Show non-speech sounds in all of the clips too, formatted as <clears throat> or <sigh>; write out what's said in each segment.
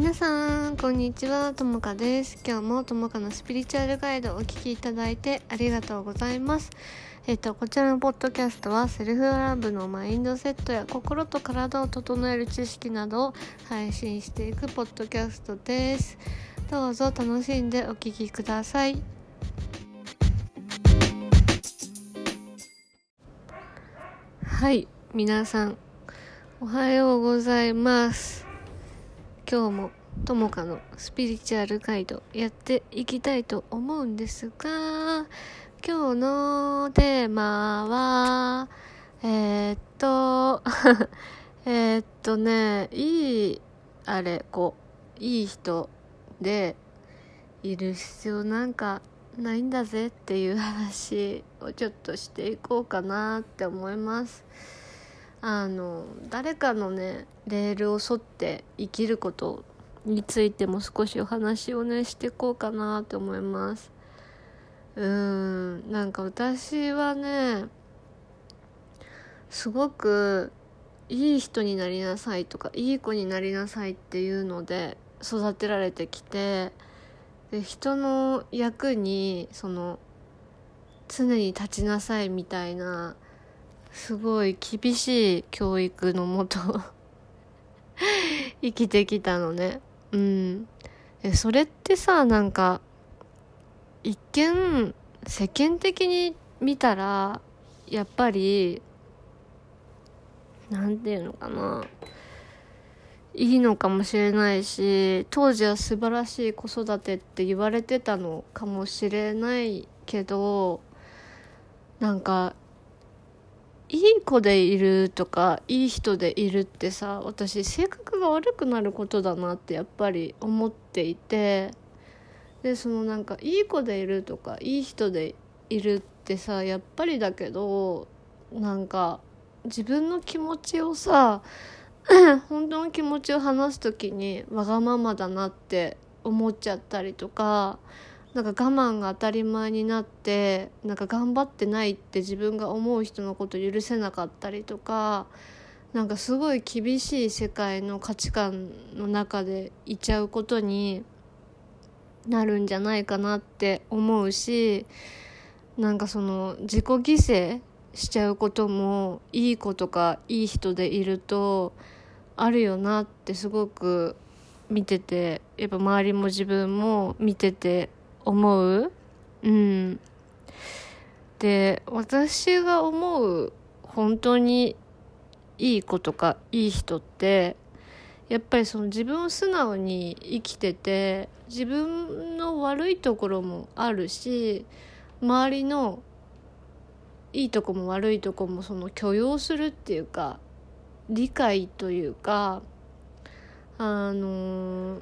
皆さんこんにちは。ともかです。今日もともかのスピリチュアルガイドをお聞きいただいてありがとうございます。えっとこちらのポッドキャストはセルフラブのマインドセットや心と体を整える知識などを配信していくポッドキャストです。どうぞ楽しんでお聞きください。はい皆さん。おはようございます。今日もともかのスピリチュアルガイドやっていきたいと思うんですが今日のテーマはえー、っと <laughs> えっとねいいあれこういい人でいる必要なんかないんだぜっていう話をちょっとしていこうかなって思います。あの誰かのねレールを沿って生きることについても少しお話をねしていこうかなって思います。うんなんか私はねすごくいい人になりなさいとかいい子になりなさいっていうので育てられてきてで人の役にその常に立ちなさいみたいなすごい厳しい教育のもと <laughs> 生きてきたのね。うん。えそれってさなんか一見世間的に見たらやっぱりなんていうのかな。いいのかもしれないし当時は素晴らしい子育てって言われてたのかもしれないけどなんかいい子でいるとかいい人でいるってさ私性格が悪くなることだなってやっぱり思っていてでそのなんかいい子でいるとかいい人でいるってさやっぱりだけどなんか自分の気持ちをさ <clears throat> 本当の気持ちを話す時にわがままだなって思っちゃったりとかなんか我慢が当たり前になってなんか頑張ってないって自分が思う人のこと許せなかったりとかなんかすごい厳しい世界の価値観の中でいちゃうことになるんじゃないかなって思うしなんかその自己犠牲しちゃうこともいい子とかいい人でいるとあるよなってすごく見ててやっぱ周りも自分も見てて思う？うん。で私が思う本当にいい子とかいい人ってやっぱりその自分を素直に生きてて自分の悪いところもあるし周りのいいとこも悪いとこもその許容するっていうか理解というかあの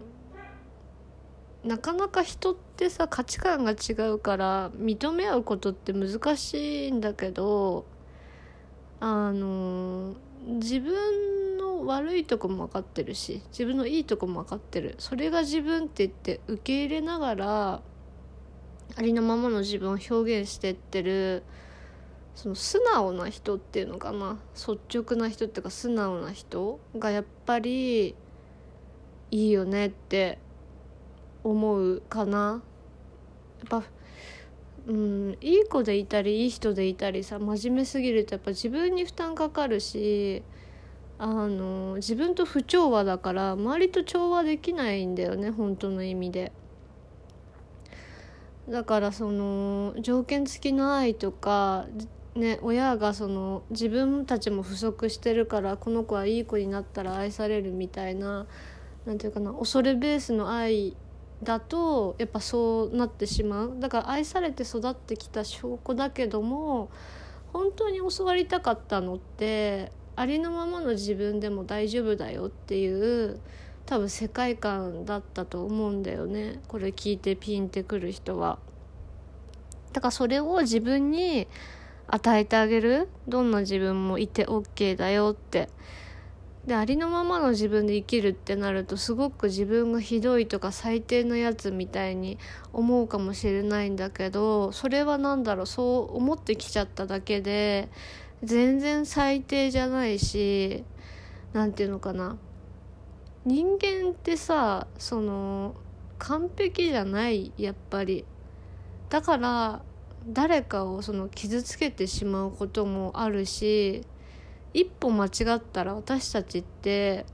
なかなか人ってさ価値観が違うから認め合うことって難しいんだけどあの自分の悪いとこも分かってるし自分のいいとこも分かってる。それが自分って言って受け入れながらありのままの自分を表現してってるその素直な人っていうのかな。率直な人っていうか素直な人がやっぱりいいよねって思うかな。っぱうんいい子でいたりいい人でいたりさ真面目すぎるとやっぱ自分に負担かかるしあの自分と不調和だから周りと調和できないんだよね本当の意味で。だからその条件付きの愛とかね、親がその自分たちも不足してるからこの子はいい子になったら愛されるみたいななんていうかな恐れベースの愛だとやっぱそうなってしまう。だから愛されて育ってきた証拠だけども本当に教わりたかったのってありのままの自分でも大丈夫だよっていう多分世界観だったと思うんだよね。これ聞いてピンってくる人は。だからそれを自分に与えてあげる。どんな自分もいて OK だよって。でありのままの自分で生きるってなるとすごく自分がひどいとか最低なやつみたいに思うかもしれないんだけどそれは何だろうそう思ってきちゃっただけで全然最低じゃないし何て言うのかな。人間ってさその完璧じゃないやっぱり。だから誰かをその傷つけてしまうこともあるし一歩間違ったら私たちって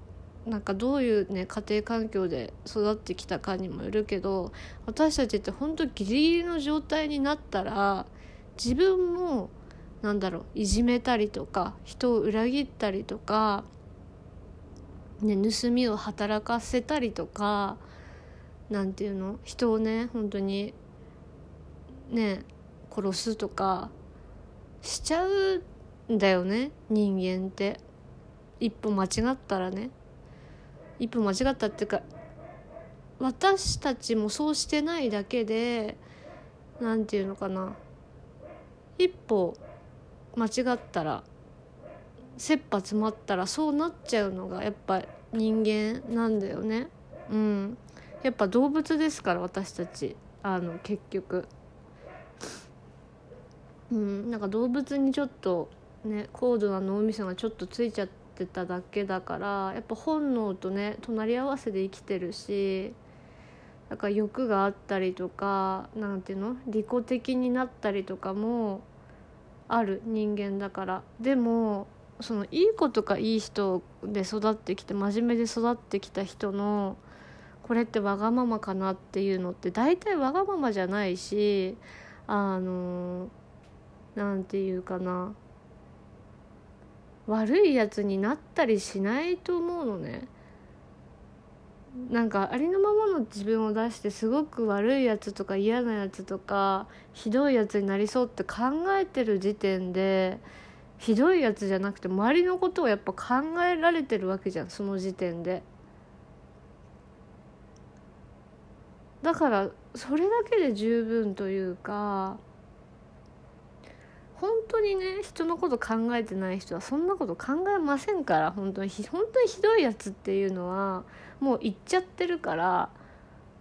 なんかどういうね家庭環境で育ってきたかにもよるけど私たちって本当ギリギリの状態になったら自分もなんだろういじめたりとか人を裏切ったりとか、ね、盗みを働かせたりとかなんていうの人をね本当にね殺すとかしちゃうだよね人間って。一歩間違ったらね。一歩間違ったっていうか私たちもそうしてないだけで何て言うのかな。一歩間違ったら切羽詰まったらそうなっちゃうのがやっぱ人間なんだよね。うん。やっぱ動物ですから私たち。あの結局。うん。なんか動物にちょっとね高度な脳みそがちょっとついちゃってただけだからやっぱ本能とね隣り合わせで生きてるしだから欲があったりとか何ていうの利己的になったりとかもある人間だから。でもそのいい子とかいい人で育ってきて真面目で育ってきた人のこれってわがままかなっていうのって大体わがままじゃないしあの何て言うかな悪いやつになったりしないと思うのねなんかありのままの自分を出してすごく悪いやつとか嫌なやつとかひどいやつになりそうって考えてる時点でひどいやつじゃなくて周りのことをやっぱ考えられてるわけじゃんその時点で。だからそれだけで十分というか本当にね人のこと考えてない人はそんなこと考えませんから本当に本当にひどいやつっていうのはもう言っちゃってるから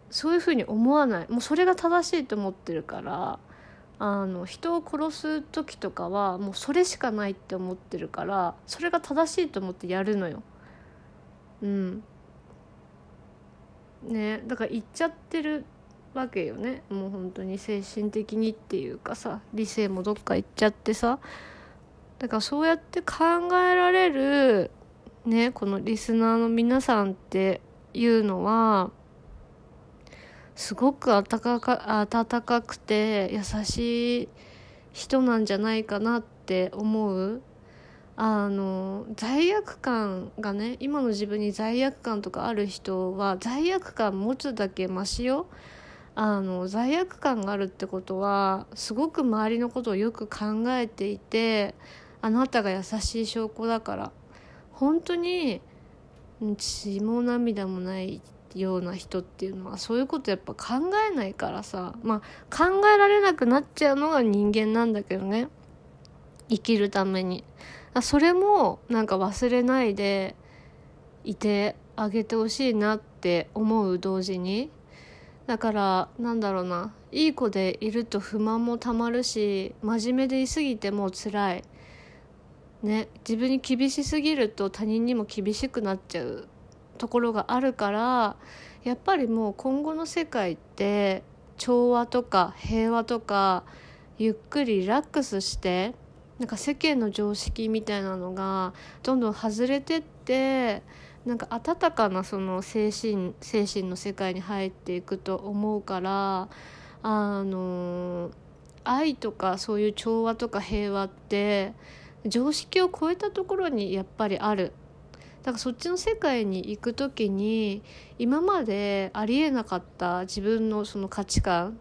そういうふうに思わないもうそれが正しいと思ってるからあの人を殺す時とかはもうそれしかないって思ってるからそれが正しいと思ってやるのよ。うんねだから言っちゃってるわけよね。もう本当に精神的にっていうかさ理性もどっか行っちゃってさ。だからそうやって考えられるねこのリスナーの皆さんっていうのはすごく温か温かくて優しい人なんじゃないかなって思う。あの罪悪感がね今の自分に罪悪感とかある人は罪悪感持つだけマシよ。あの罪悪感があるってことはすごく周りのことをよく考えていてあなたが優しい証拠だから。本当に血も涙もないような人っていうのはそういうことやっぱ考えないからさ。まあ考えられなくなっちゃうのが人間なんだけどね。生きるために。それもなんか忘れないでいてあげてほしいなって思う同時に。だからなんだろうな。いい子でいると不満もたまるし真面目でいすぎても辛い。ね。自分に厳しすぎると他人にも厳しくなっちゃうところがあるからやっぱりもう今後の世界って調和とか平和とかゆっくりリラックスしてなんか世間の常識みたいなのがどんどん外れてってなんか温かなその精神精神の世界に入っていくと思うからあの愛とかそういう調和とか平和って常識を超えたところにやっぱりある。だからそっちの世界に行く時に今までありえなかった自分のその価値観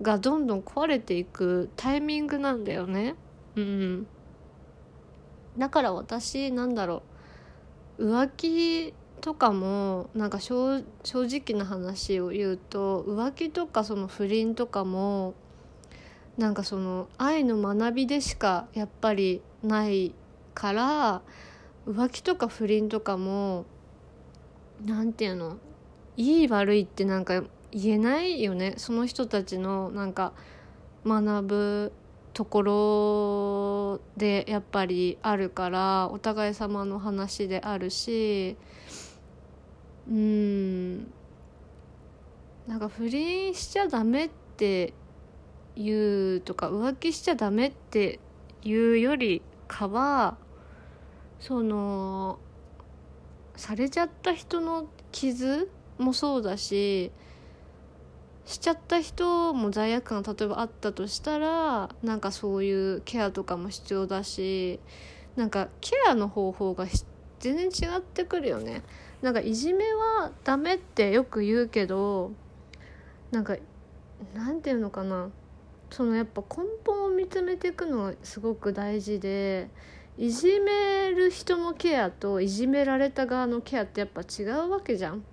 がどんどん壊れていくタイミングなんだよね。うん、だから私なんだろう。浮気とかもなんか正直な話を言うと浮気とかその不倫とかもなんかその愛の学びでしかやっぱりないから浮気とか不倫とかも何て言うのいい悪いってなんか言えないよね。その人たちのなんか学ぶところでやっぱりあるからお互い様の話であるしうんなんか不倫しちゃダメって言うとか浮気しちゃダメっていうよりかはそのされちゃった人の傷もそうだししちゃった人も罪悪感が例えばあったとしたらなんかそういうケアとかも必要だしなんかケアの方法が全然違ってくるよねなんかいじめはダメってよく言うけどなんかなんていうのかなそのやっぱ根本を見つめていくのがすごく大事でいじめる人のケアといじめられた側のケアってやっぱ違うわけじゃん。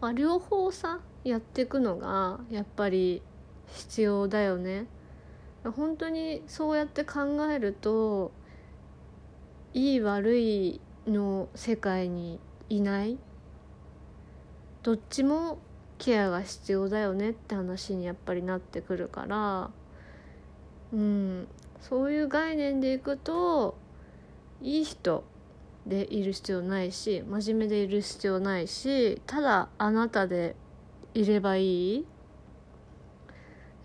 まあ、両方さやっていくのがやっぱり必要だよね。本当にそうやって考えるといい悪いの世界にいない。どっちもケアが必要だよねって話にやっぱりなってくるから。うん。そういう概念でいくといい人でいる必要ないし真面目でいる必要ないしただあなたでいればいい？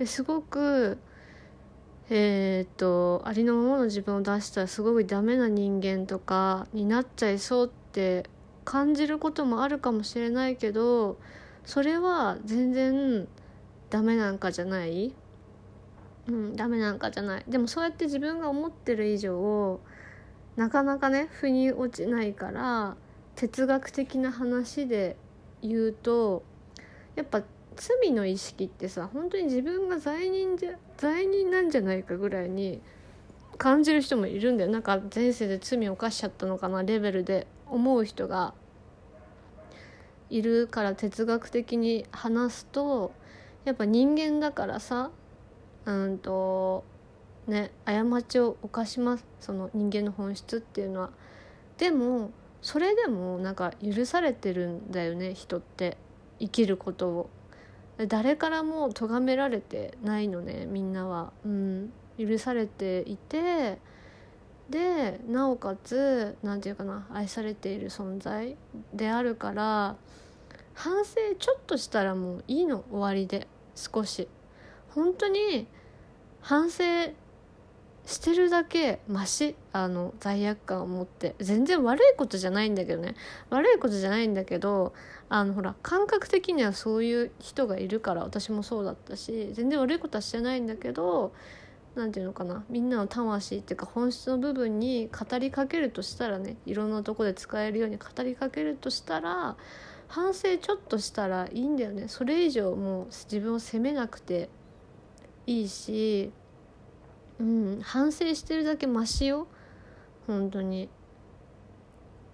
すごくえー、っとありのままの自分を出したらすごいダメな人間とかになっちゃいそうって感じることもあるかもしれないけどそれは全然ダメなんかじゃない？うんダメなんかじゃない。でもそうやって自分が思ってる以上なかなかね腑に落ちないから哲学的な話で言うとやっぱ罪の意識ってさ本当に自分が罪人じゃ罪人なんじゃないかぐらいに感じる人もいるんだよなんか前世で罪を犯しちゃったのかなレベルで思う人がいるから哲学的に話すとやっぱ人間だからさうんとね過ちを犯しますその人間の本質っていうのは。でもそれでもなんか許されてるんだよね人って生きることを。誰からも咎められてないのねみんなは、うん、許されていてでなおかつ何て言うかな愛されている存在であるから反省ちょっとしたらもういいの終わりで。少し。本当に反省してるだけマシあの罪悪感を持って全然悪いことじゃないんだけどね。悪いことじゃないんだけどあのほら感覚的にはそういう人がいるから私もそうだったし全然悪いことはしてないんだけど何て言うのかなみんなの魂っていうか本質の部分に語りかけるとしたらねいろんなとこで使えるように語りかけるとしたら反省ちょっとしたらいいんだよね。それ以上もう自分を責めなくていいし、うん、反省してるだけマシよ。本当に。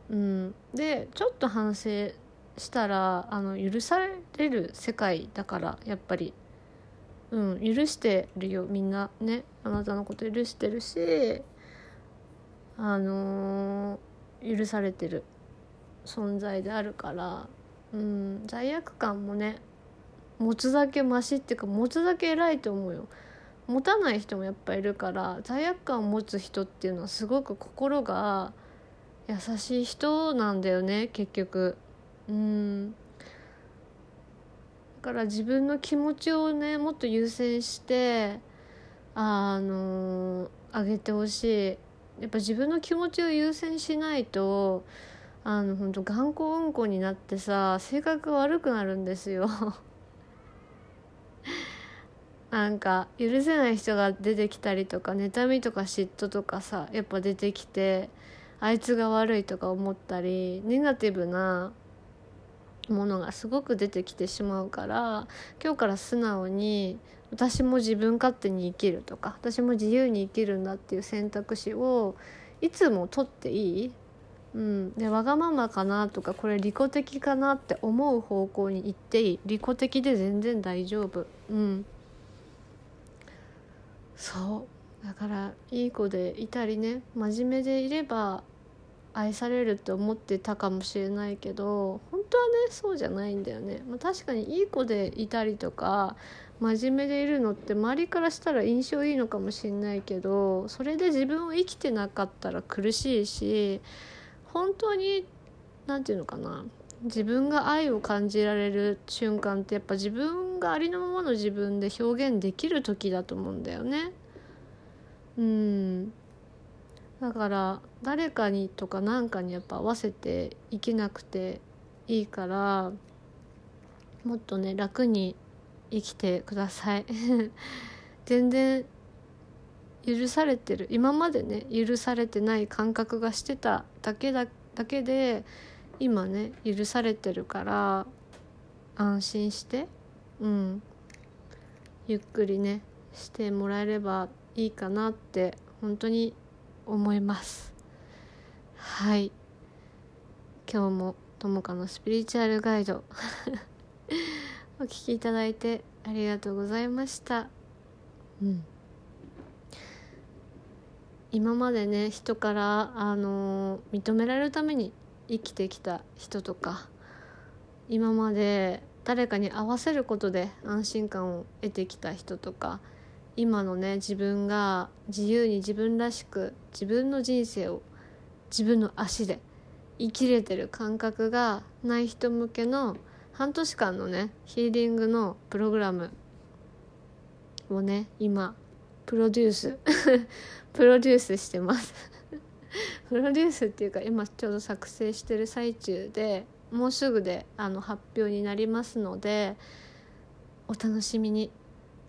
うん、でちょっと反省したらあの許される世界だからやっぱり、うん、許してるよ。みんなね。あなたのこと許してるしあのー、許されてる存在であるから、うん、罪悪感もね持つだけマシっていうか持つだけ偉いと思うよ。持たない人もやっぱいるから罪悪感を持つ人っていうのはすごく心が優しい人なんだよね結局。うん。だから自分の気持ちをねもっと優先してあの上げてほしい。やっぱ自分の気持ちを優先しないとあの本当頑固うんこになってさ性格悪くなるんですよ。なんか許せない人が出てきたりとか妬みとか嫉妬とかさやっぱ出てきてあいつが悪いとか思ったりネガティブなものがすごく出てきてしまうから今日から素直に私も自分勝手に生きるとか私も自由に生きるんだっていう選択肢をいつも取っていい、うん、でわがままかなとかこれ利己的かなって思う方向に行っていい。利己的で全然大丈夫。うん。そう。だからいい子でいたりね真面目でいれば愛されるって思ってたかもしれないけど本当はねそうじゃないんだよね、まあ、確かにいい子でいたりとか真面目でいるのって周りからしたら印象いいのかもしれないけどそれで自分を生きてなかったら苦しいし本当に何て言うのかな。自分が愛を感じられる瞬間ってやっぱ自分がありのままの自分で表現できる時だと思うんだよね。うん。だから誰かにとか何かにやっぱ合わせて生きなくていいからもっとね楽に生きてください。<laughs> 全然許されてる。今までね許されてない感覚がしてただけだだけで今ね許されてるから安心してうんゆっくりねしてもらえればいいかなって本当に思います。はい。今日もともかのスピリチュアルガイド <laughs> お聞きいただいてありがとうございました。うん。今までね人からあの認められるために生きてきた人とか今まで誰かに合わせることで安心感を得てきた人とか今のね自分が自由に自分らしく自分の人生を自分の足で生きれてる感覚がない人向けの半年間のねヒーリングのプログラムをね今プロデュース <laughs> プロデュースしてます。プロデュースっていうか今ちょうど作成してる最中でもうすぐであの発表になりますのでお楽しみに。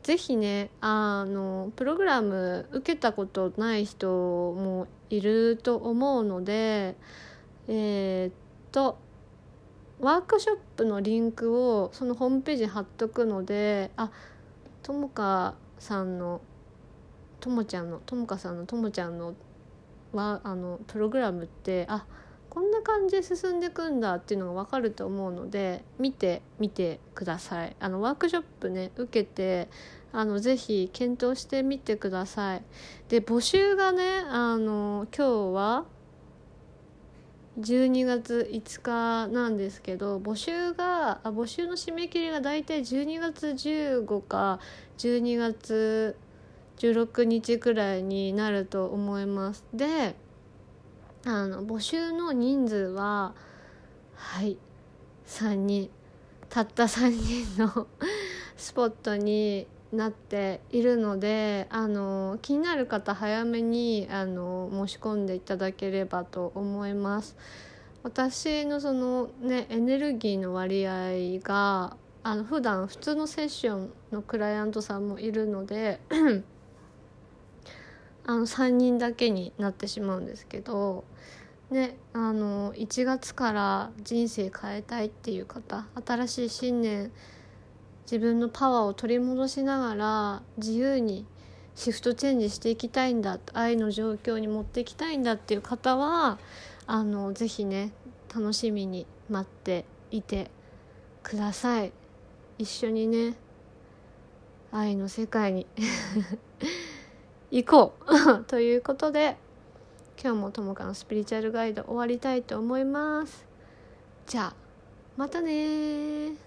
是非ねあのプログラム受けたことない人もいると思うのでえー、っとワークショップのリンクをそのホームページに貼っとくのであともかさんのともちゃんのともかさんのともちゃんのはあのプログラムってあこんな感じで進んでいくんだっていうのが分かると思うので見てみてください。あのワークショップね受けてあのぜひ検討してみてください。で募集がねあの今日は12月5日なんですけど募集があ募集の締め切りが大体12月15か12月16日くらいになると思います。であの募集の人数ははい3人たった3人の <laughs> スポットになっているのであの気になる方早めにあの申し込んでいただければと思います。私のそのねエネルギーの割合があの普段普通のセッションのクライアントさんもいるのであの3人だけになってしまうんですけどねあの1月から人生変えたいっていう方新しい信念自分のパワーを取り戻しながら自由にシフトチェンジしていきたいんだ愛の状況に持っていきたいんだっていう方はあのぜひね楽しみに待っていてください。一緒にね愛の世界に。行こう。<laughs> ということで今日もともかのスピリチュアルガイド終わりたいと思います。じゃあまたね